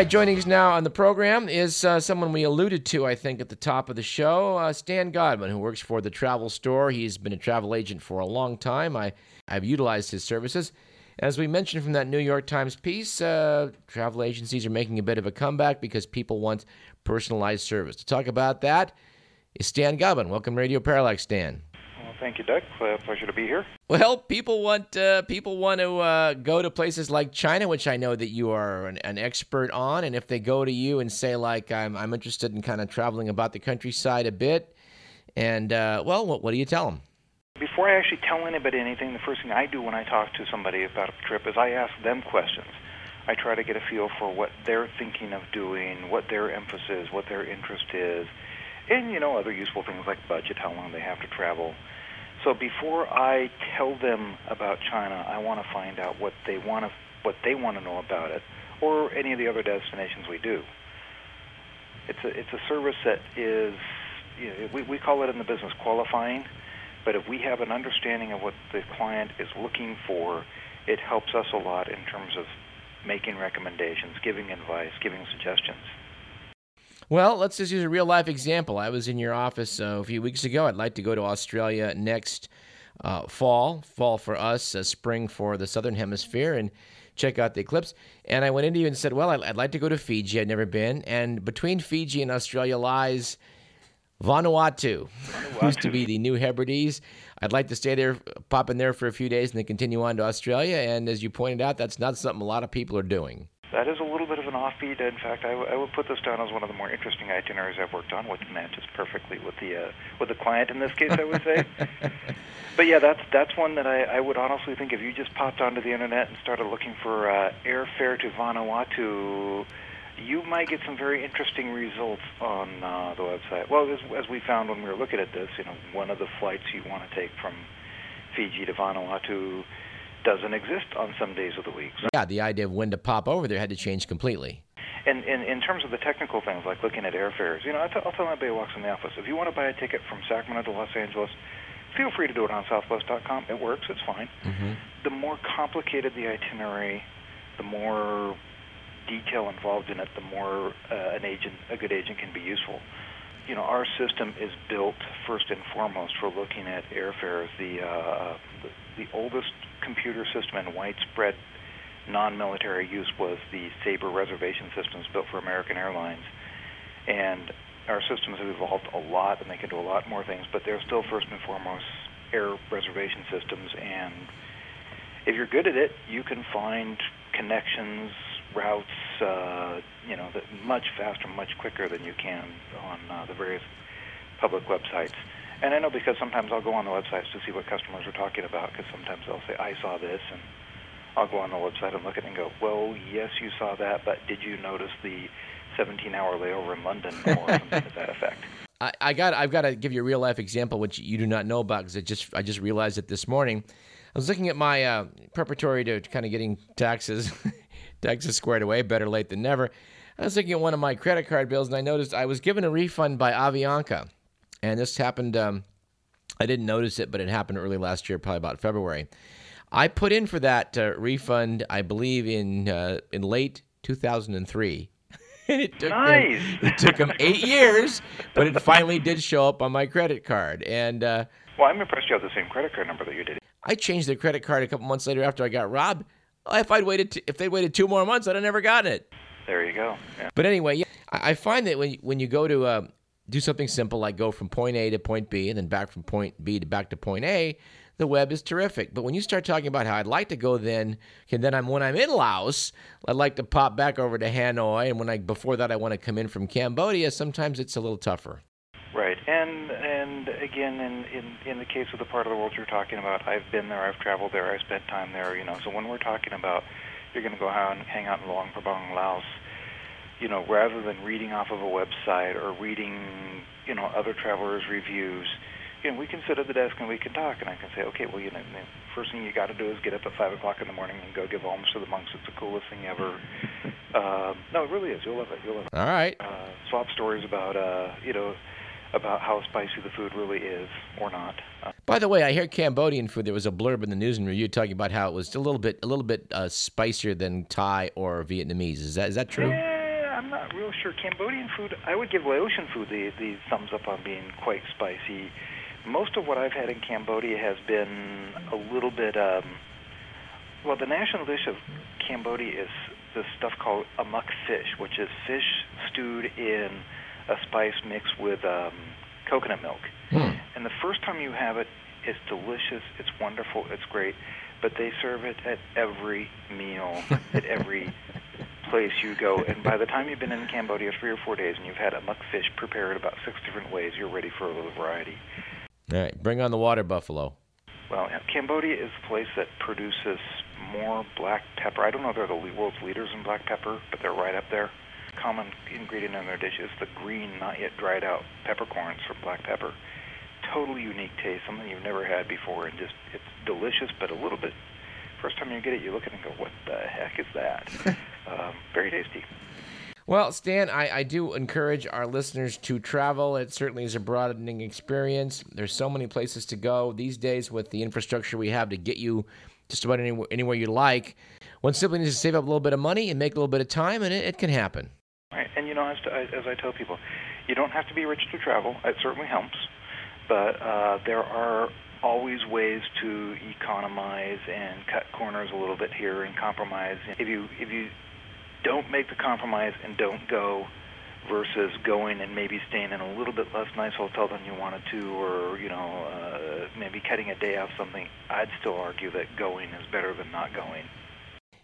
right, joining us now on the program is uh, someone we alluded to, I think, at the top of the show, uh, Stan Godman, who works for the Travel Store. He's been a travel agent for a long time. I, I've utilized his services. As we mentioned from that New York Times piece, uh, travel agencies are making a bit of a comeback because people want personalized service. To talk about that is Stan Godman. Welcome, Radio Parallax, Stan. Thank you, Doug. pleasure to be here. Well, people want uh, people want to uh, go to places like China, which I know that you are an, an, expert on. And if they go to you and say, like, I'm I'm interested in kind of traveling about the countryside a bit, and uh, well, what what do you tell them? Before I actually tell anybody anything, the first thing I do when I talk to somebody about a trip is I ask them questions. I try to get a feel for what they're thinking of doing, what their emphasis, what their interest is, and you know other useful things like budget, how long they have to travel. So before I tell them about China, I want to find out what they want to what they want to know about it, or any of the other destinations we do. It's a it's a service that is you know, we we call it in the business qualifying, but if we have an understanding of what the client is looking for, it helps us a lot in terms of making recommendations, giving advice, giving suggestions. Well, let's just use a real life example. I was in your office uh, a few weeks ago. I'd like to go to Australia next uh, fall, fall for us, uh, spring for the southern hemisphere, and check out the eclipse. And I went into you and said, Well, I'd, I'd like to go to Fiji. I'd never been. And between Fiji and Australia lies Vanuatu, Vanuatu. used to be the New Hebrides. I'd like to stay there, pop in there for a few days, and then continue on to Australia. And as you pointed out, that's not something a lot of people are doing that is a little bit of an offbeat. In fact, I, w- I would put this down as one of the more interesting itineraries I've worked on, which matches perfectly with the uh, with the client in this case, I would say. but yeah, that's that's one that I, I would honestly think if you just popped onto the internet and started looking for uh, airfare to Vanuatu, you might get some very interesting results on uh, the website. Well, as, as we found when we were looking at this, you know, one of the flights you want to take from Fiji to Vanuatu doesn't exist on some days of the week. So yeah, the idea of when to pop over there had to change completely. And in, in terms of the technical things, like looking at airfares, you know, I'll, t- I'll tell anybody who walks in the office, if you want to buy a ticket from Sacramento to Los Angeles, feel free to do it on Southwest.com. It works. It's fine. Mm-hmm. The more complicated the itinerary, the more detail involved in it, the more uh, an agent, a good agent, can be useful. You know, our system is built first and foremost for looking at airfares. The, uh, the, oldest computer system in widespread non-military use was the Sabre reservation systems built for American Airlines. And our systems have evolved a lot, and they can do a lot more things, but they're still first and foremost air reservation systems. And if you're good at it, you can find connections, routes, uh, you know, that much faster, much quicker than you can on uh, the various public websites. And I know because sometimes I'll go on the websites to see what customers are talking about because sometimes they'll say, I saw this, and I'll go on the website and look at it and go, well, yes, you saw that, but did you notice the 17-hour layover in London or something to that effect? I, I got. I've got to give you a real life example, which you do not know about, because I just I just realized it this morning. I was looking at my uh, preparatory to kind of getting taxes taxes squared away. Better late than never. I was looking at one of my credit card bills, and I noticed I was given a refund by Avianca and this happened. Um, I didn't notice it, but it happened early last year, probably about February. I put in for that uh, refund, I believe, in uh, in late 2003. and it took nice. them, it took them eight years, but it finally did show up on my credit card. And uh, well, I'm impressed you have the same credit card number that you did. I changed the credit card a couple months later after I got robbed. If I'd waited, t- if they'd waited two more months, I'd have never gotten it. There you go. Yeah. But anyway, yeah, I, find that when when you go to uh, do something simple like go from point A to point B and then back from point B to back to point A, the web is terrific. But when you start talking about how I'd like to go then, okay, then I'm when I'm in Laos, I'd like to pop back over to Hanoi, and when I before that I want to come in from Cambodia, sometimes it's a little tougher. Right, and and again, in, in in the case of the part of the world you're talking about, I've been there, I've traveled there, I've spent time there. You know, so when we're talking about you're going to go out and hang out in Luang Prabang, Laos, you know, rather than reading off of a website or reading, you know, other travelers' reviews, you know, we can sit at the desk and we can talk, and I can say, okay, well, you know, the first thing you got to do is get up at five o'clock in the morning and go give alms to the monks. It's the coolest thing ever. Uh, no, it really is. You'll love it. You'll love it. All right. Uh, swap stories about, uh, you know, about how spicy the food really is or not. Uh, By the way, I hear Cambodian food. There was a blurb in the news and review talking about how it was a little bit, a little bit uh, spicier than Thai or Vietnamese. Is that is that true? Yeah I'm not real sure. Cambodian food, I would give Laotian food the the thumbs up on being quite spicy. Most of what I've had in Cambodia has been a little bit. Um, well, the national dish of Cambodia is this stuff called amok fish, which is fish stewed in a spice mixed with um, coconut milk. Hmm. And the first time you have it, it's delicious, it's wonderful, it's great. But they serve it at every meal, at every place you go. And by the time you've been in Cambodia three or four days and you've had amok fish prepared about six different ways, you're ready for a little variety. All right, bring on the water buffalo. Well, Cambodia is the place that produces more black pepper. I don't know if they're the world's leaders in black pepper, but they're right up there. Common ingredient in their dish is the green, not yet dried out peppercorns from black pepper. Totally unique taste, something you've never had before, and just it's delicious, but a little bit. First time you get it, you look at it and go, "What the heck is that?" um, very tasty. Well, Stan, I, I do encourage our listeners to travel. It certainly is a broadening experience. There's so many places to go these days with the infrastructure we have to get you just about anywhere, anywhere you like. One simply needs to save up a little bit of money and make a little bit of time, and it, it can happen. Right, and you know, as, to, as I tell people, you don't have to be rich to travel. It certainly helps, but uh, there are always ways to economize and cut corners a little bit here and compromise. If you if you don't make the compromise and don't go versus going and maybe staying in a little bit less nice hotel than you wanted to or you know uh, maybe cutting a day off something i'd still argue that going is better than not going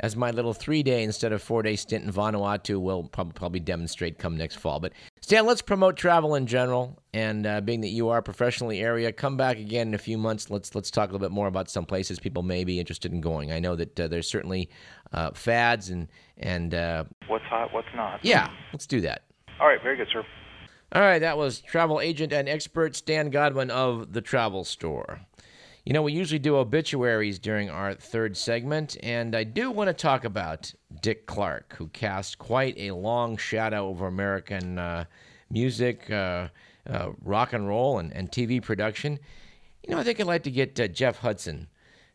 as my little three day instead of four day stint in Vanuatu will probably demonstrate come next fall. But Stan, let's promote travel in general. And uh, being that you are professionally area, come back again in a few months. Let's let's talk a little bit more about some places people may be interested in going. I know that uh, there's certainly uh, fads and and uh, what's hot, what's not. Yeah, let's do that. All right, very good, sir. All right, that was travel agent and expert Stan Godwin of the Travel Store. You know, we usually do obituaries during our third segment, and I do want to talk about Dick Clark, who cast quite a long shadow over American uh, music, uh, uh, rock and roll, and, and, TV production. You know, I think I'd like to get uh, Jeff Hudson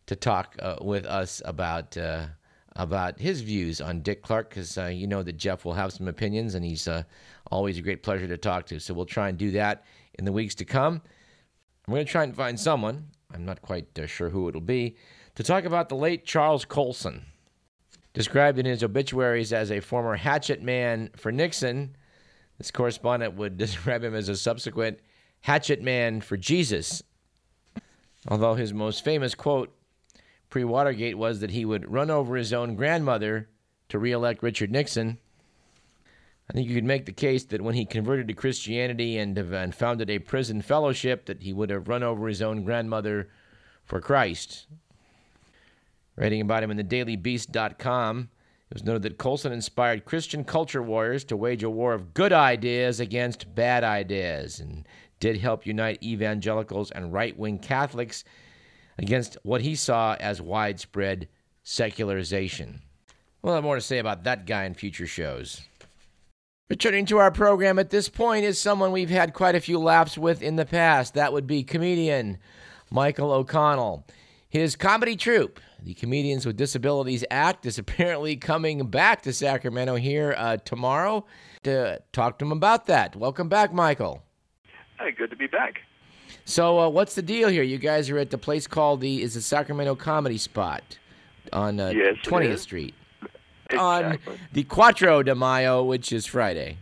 to talk uh, with us about uh, about his views on Dick Clark, because you know that Jeff will have some opinions, and he's always a great pleasure to talk to. So we'll try and do that in the weeks to come. I'm going to try and find someone I'm not quite uh, sure who it'll be, to talk about the late Charles Colson. Described in his obituaries as a former hatchet man for Nixon, this correspondent would describe him as a subsequent hatchet man for Jesus. Although his most famous quote pre Watergate was that he would run over his own grandmother to re elect Richard Nixon. I think you could make the case that when he converted to Christianity and, and founded a prison fellowship, that he would have run over his own grandmother for Christ. Writing about him in the dailybeast.com, it was noted that Colson inspired Christian culture warriors to wage a war of good ideas against bad ideas and did help unite evangelicals and right wing Catholics against what he saw as widespread secularization. We'll have more to say about that guy in future shows. Returning to our program at this point is someone we've had quite a few laughs with in the past. That would be comedian Michael O'Connell. His comedy troupe, the Comedians with Disabilities Act, is apparently coming back to Sacramento here uh, tomorrow to talk to him about that. Welcome back, Michael. Hi, good to be back. So, uh, what's the deal here? You guys are at the place called the is the Sacramento Comedy Spot on uh, yes, 20th Street exactly. on the Cuatro de Mayo, which is Friday.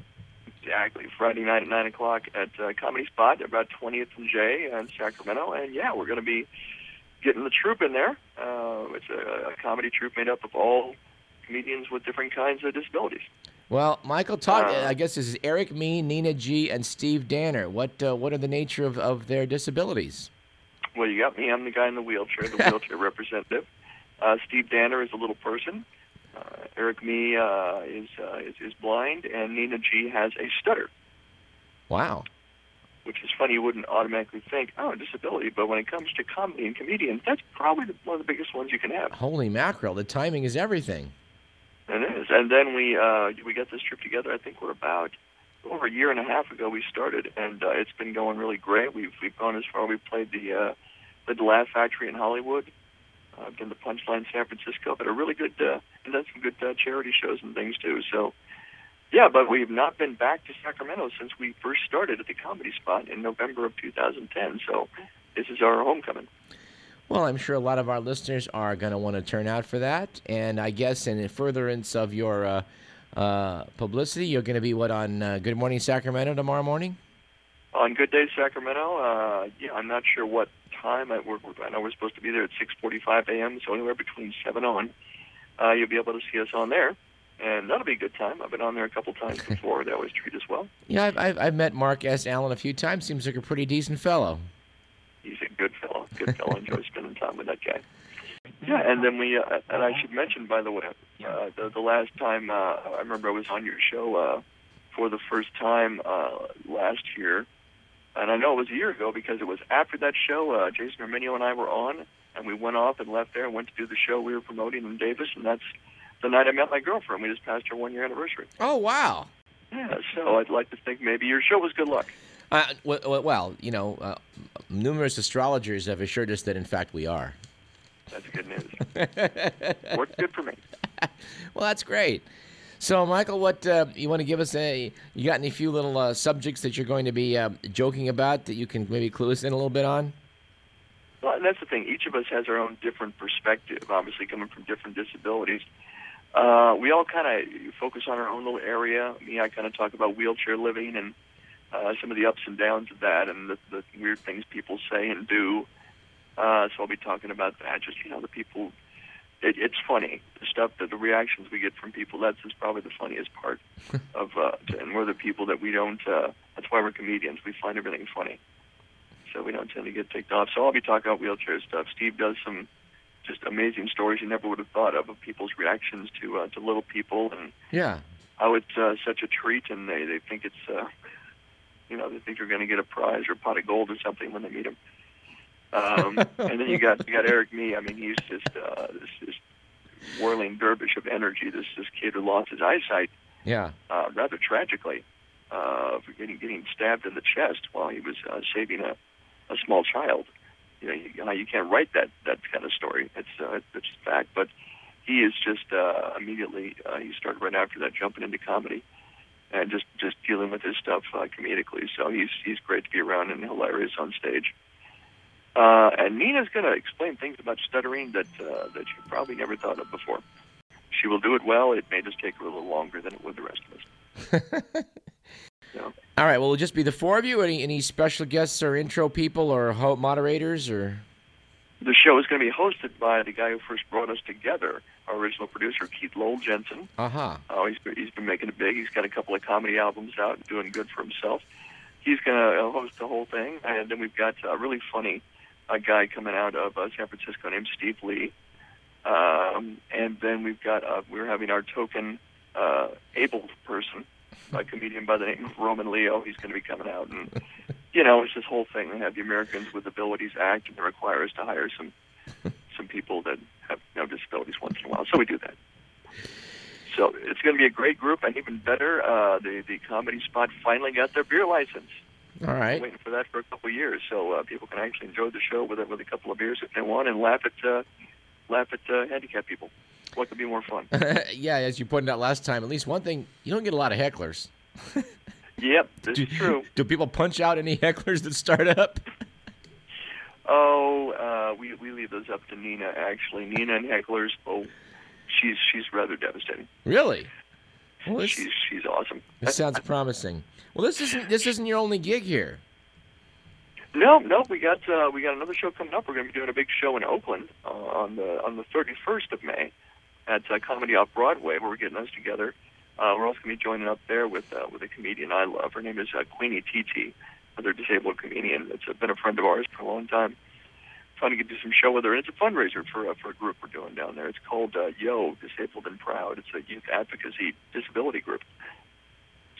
Exactly, Friday night at nine o'clock at uh, Comedy Spot, about 20th and J in Sacramento, and yeah, we're going to be getting the troupe in there. Uh, it's a, a comedy troupe made up of all comedians with different kinds of disabilities. Well, Michael, talk. Uh, I guess this is Eric Me, Nina G, and Steve Danner. What uh, what are the nature of, of their disabilities? Well, you got me. I'm the guy in the wheelchair, the wheelchair representative. Uh, Steve Danner is a little person. Uh, Eric Me uh, is, uh, is is blind, and Nina G has a stutter. Wow. Which is funny. You wouldn't automatically think, oh, disability, but when it comes to comedy and comedians, that's probably the, one of the biggest ones you can have. Holy mackerel! The timing is everything. It is. And then we uh, we got this trip together. I think we're about over a year and a half ago we started, and uh, it's been going really great. We've we've gone as far. We played the uh, played the Laugh Factory in Hollywood. Uh, been the Punchline San Francisco, but a really good uh, and done some good uh, charity shows and things too. So Yeah, but we've not been back to Sacramento since we first started at the Comedy Spot in November of 2010. So this is our homecoming. Well, I'm sure a lot of our listeners are going to want to turn out for that. And I guess in furtherance of your uh, uh, publicity, you're going to be what on uh, Good Morning Sacramento tomorrow morning? On Good Day Sacramento, uh, yeah, I'm not sure what time. I, we're, I know we're supposed to be there at 6:45 a.m. So anywhere between seven on, uh, you'll be able to see us on there, and that'll be a good time. I've been on there a couple times before. They always treat us well. Yeah, I've, I've, I've met Mark S. Allen a few times. Seems like a pretty decent fellow. He's a good fellow. Good fellow. Enjoy spending time with that guy. Yeah, and then we, uh, and I should mention, by the way, uh, the, the last time uh, I remember I was on your show uh, for the first time uh, last year, and I know it was a year ago because it was after that show. Uh, Jason Arminio and I were on, and we went off and left there and went to do the show we were promoting in Davis, and that's the night I met my girlfriend. We just passed our one year anniversary. Oh wow! Yeah, so I'd like to think maybe your show was good luck. Uh, well, well, you know, uh, numerous astrologers have assured us that in fact we are. That's good news. Worked good for me. well, that's great. So, Michael, what uh, you want to give us? A you got any few little uh, subjects that you're going to be uh, joking about that you can maybe clue us in a little bit on? Well, and that's the thing. Each of us has our own different perspective. Obviously, coming from different disabilities, uh, we all kind of focus on our own little area. Me, I kind of talk about wheelchair living and uh, some of the ups and downs of that, and the, the weird things people say and do. Uh, so I'll be talking about that. Just you know, the people it, it's funny the stuff that the reactions we get from people. That's is probably the funniest part of, uh, and we're the people that we don't. Uh, that's why we're comedians. We find everything funny, we don't tend to get ticked off. So I'll be talking about wheelchair stuff. Steve does some just amazing stories you never would have thought of of people's reactions to uh, to little people and yeah how it's uh, such a treat and they they think it's uh, you know they think you're going to get a prize or a pot of gold or something when they meet him. Um, and then you got you got Eric Me. I mean, he's just uh, this this whirling dervish of energy. This this kid who lost his eyesight, yeah, uh, rather tragically, uh, for getting getting stabbed in the chest while he was uh, saving a a small child. You know, you, you can't write that that kind of story. It's uh, it's fact, but he is just uh, immediately uh, he started right after that jumping into comedy and just just dealing with his stuff uh, comedically. So he's he's great to be around and hilarious on stage. Uh, and Nina's going to explain things about stuttering that uh, that you probably never thought of before. She will do it well. It may just take her a little longer than it would the rest of us. All right. Well, it'll just be the four of you. Any any special guests or intro people or ho- moderators or? The show is going to be hosted by the guy who first brought us together, our original producer Keith Lowell Jensen. Uh-huh. Oh, he's he's been making it big. He's got a couple of comedy albums out and doing good for himself. He's going to host the whole thing, and then we've got a really funny a guy coming out of uh, San Francisco named Steve Lee. Um, and then we've got uh, we're having our token uh, able person, a comedian by the name of Roman Leo. He's going to be coming out, and you know it's this whole thing. They have the Americans with Abilities Act, and they require us to hire some some people that have know, disabilities once in a while. So we do that. So it's going to be a great group, and even better, uh, the the comedy spot finally got their beer license. All right. waiting for that for a couple of years, so uh, people can actually enjoy the show with it with a couple of beers if they want, and laugh at uh, laugh at uh, handicapped people. What could be more fun? yeah, as you pointed out last time, at least one thing you don't get a lot of hecklers. yep, this do, is true. Do people punch out any hecklers that start up? Oh, uh, we we leave those up to Nina. Actually, Nina and hecklers. Oh, she's she's rather devastating. Really? Well, this, she's she's awesome. This sounds promising. Well, this isn't this isn't your only gig here. No, no, we got uh, we got another show coming up. We're going to be doing a big show in Oakland uh, on the on the 31st of May at uh, Comedy Off Broadway, where we're getting us together. Uh, we're also going to be joining up there with uh, with a comedian I love. Her name is uh, Queenie TT, another disabled comedian that's uh, been a friend of ours for a long time. Trying to get to some show with her, and it's a fundraiser for uh, for a group we're doing down there. It's called uh, Yo Disabled and Proud. It's a youth advocacy disability group.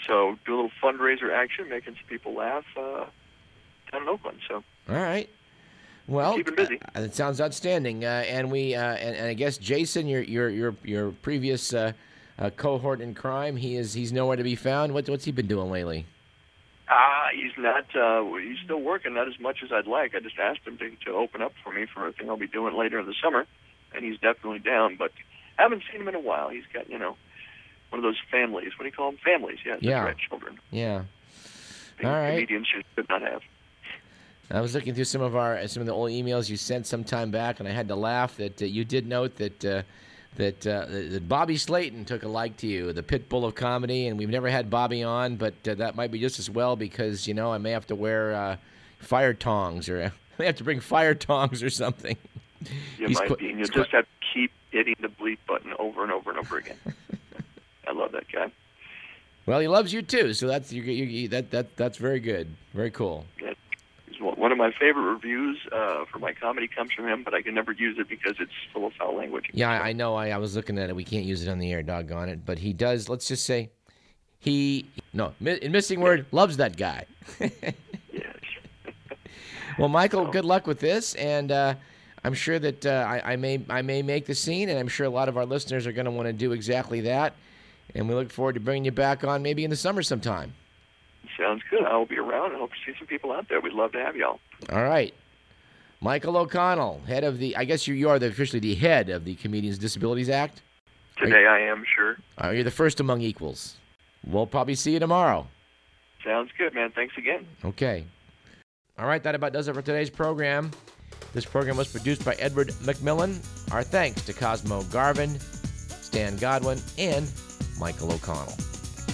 So do a little fundraiser action, making some people laugh uh, down in Oakland. So all right. Well, keep busy. Uh, it sounds outstanding. Uh, and we uh, and, and, I guess Jason, your your your your previous uh, uh, cohort in crime, he is he's nowhere to be found. What, what's he been doing lately? Ah, he's not. he's still working, not as much as I'd like. I just asked him to to open up for me for a thing I'll be doing later in the summer, and he's definitely down. But haven't seen him in a while. He's got you know one of those families. What do you call them? Families. Yeah. Yeah. Right, children. Yeah. All right. Comedians should not have. I was looking through some of our some of the old emails you sent some time back, and I had to laugh that uh, you did note that uh, that uh, that Bobby Slayton took a like to you, the pit bull of comedy, and we've never had Bobby on, but uh, that might be just as well because you know I may have to wear uh, fire tongs or I may have to bring fire tongs or something. You He's might qu- be, and you'll just have to keep hitting the bleep button over and over and over again. I love that guy. Well, he loves you too, so that's you, you, you, that that that's very good, very cool. Is one of my favorite reviews uh, for my comedy comes from him, but I can never use it because it's full of foul language. Yeah, I, know. I, I was looking at it. We can't use it on the air, doggone it. But he does. Let's just say, he no in missing word loves that guy. Yes. Well, Michael, good luck with this, and uh, I'm sure that uh, I, I may I may make the scene, and I'm sure a lot of our listeners are going to want to do exactly that. And we look forward to bringing you back on maybe in the summer sometime. Sounds good. I will be around. I hope to see some people out there. We'd love to have y'all. All right. Michael O'Connell, head of the, I guess you, you are the, officially the head of the Comedians Disabilities Act. Today I am sure. Uh, you're the first among equals. We'll probably see you tomorrow. Sounds good, man. Thanks again. Okay. All right, that about does it for today's program. This program was produced by Edward McMillan. Our thanks to Cosmo Garvin, Stan Godwin, and Michael O'Connell.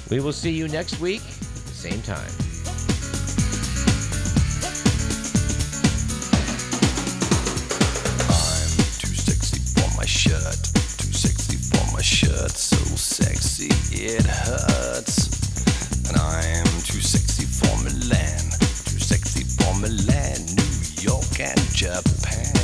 We will see you next week same time. I'm too sexy for my shirt. Too sexy for my shirt. So sexy it hurts. And I'm too sexy for Milan. Too sexy for Milan, New York, and Japan.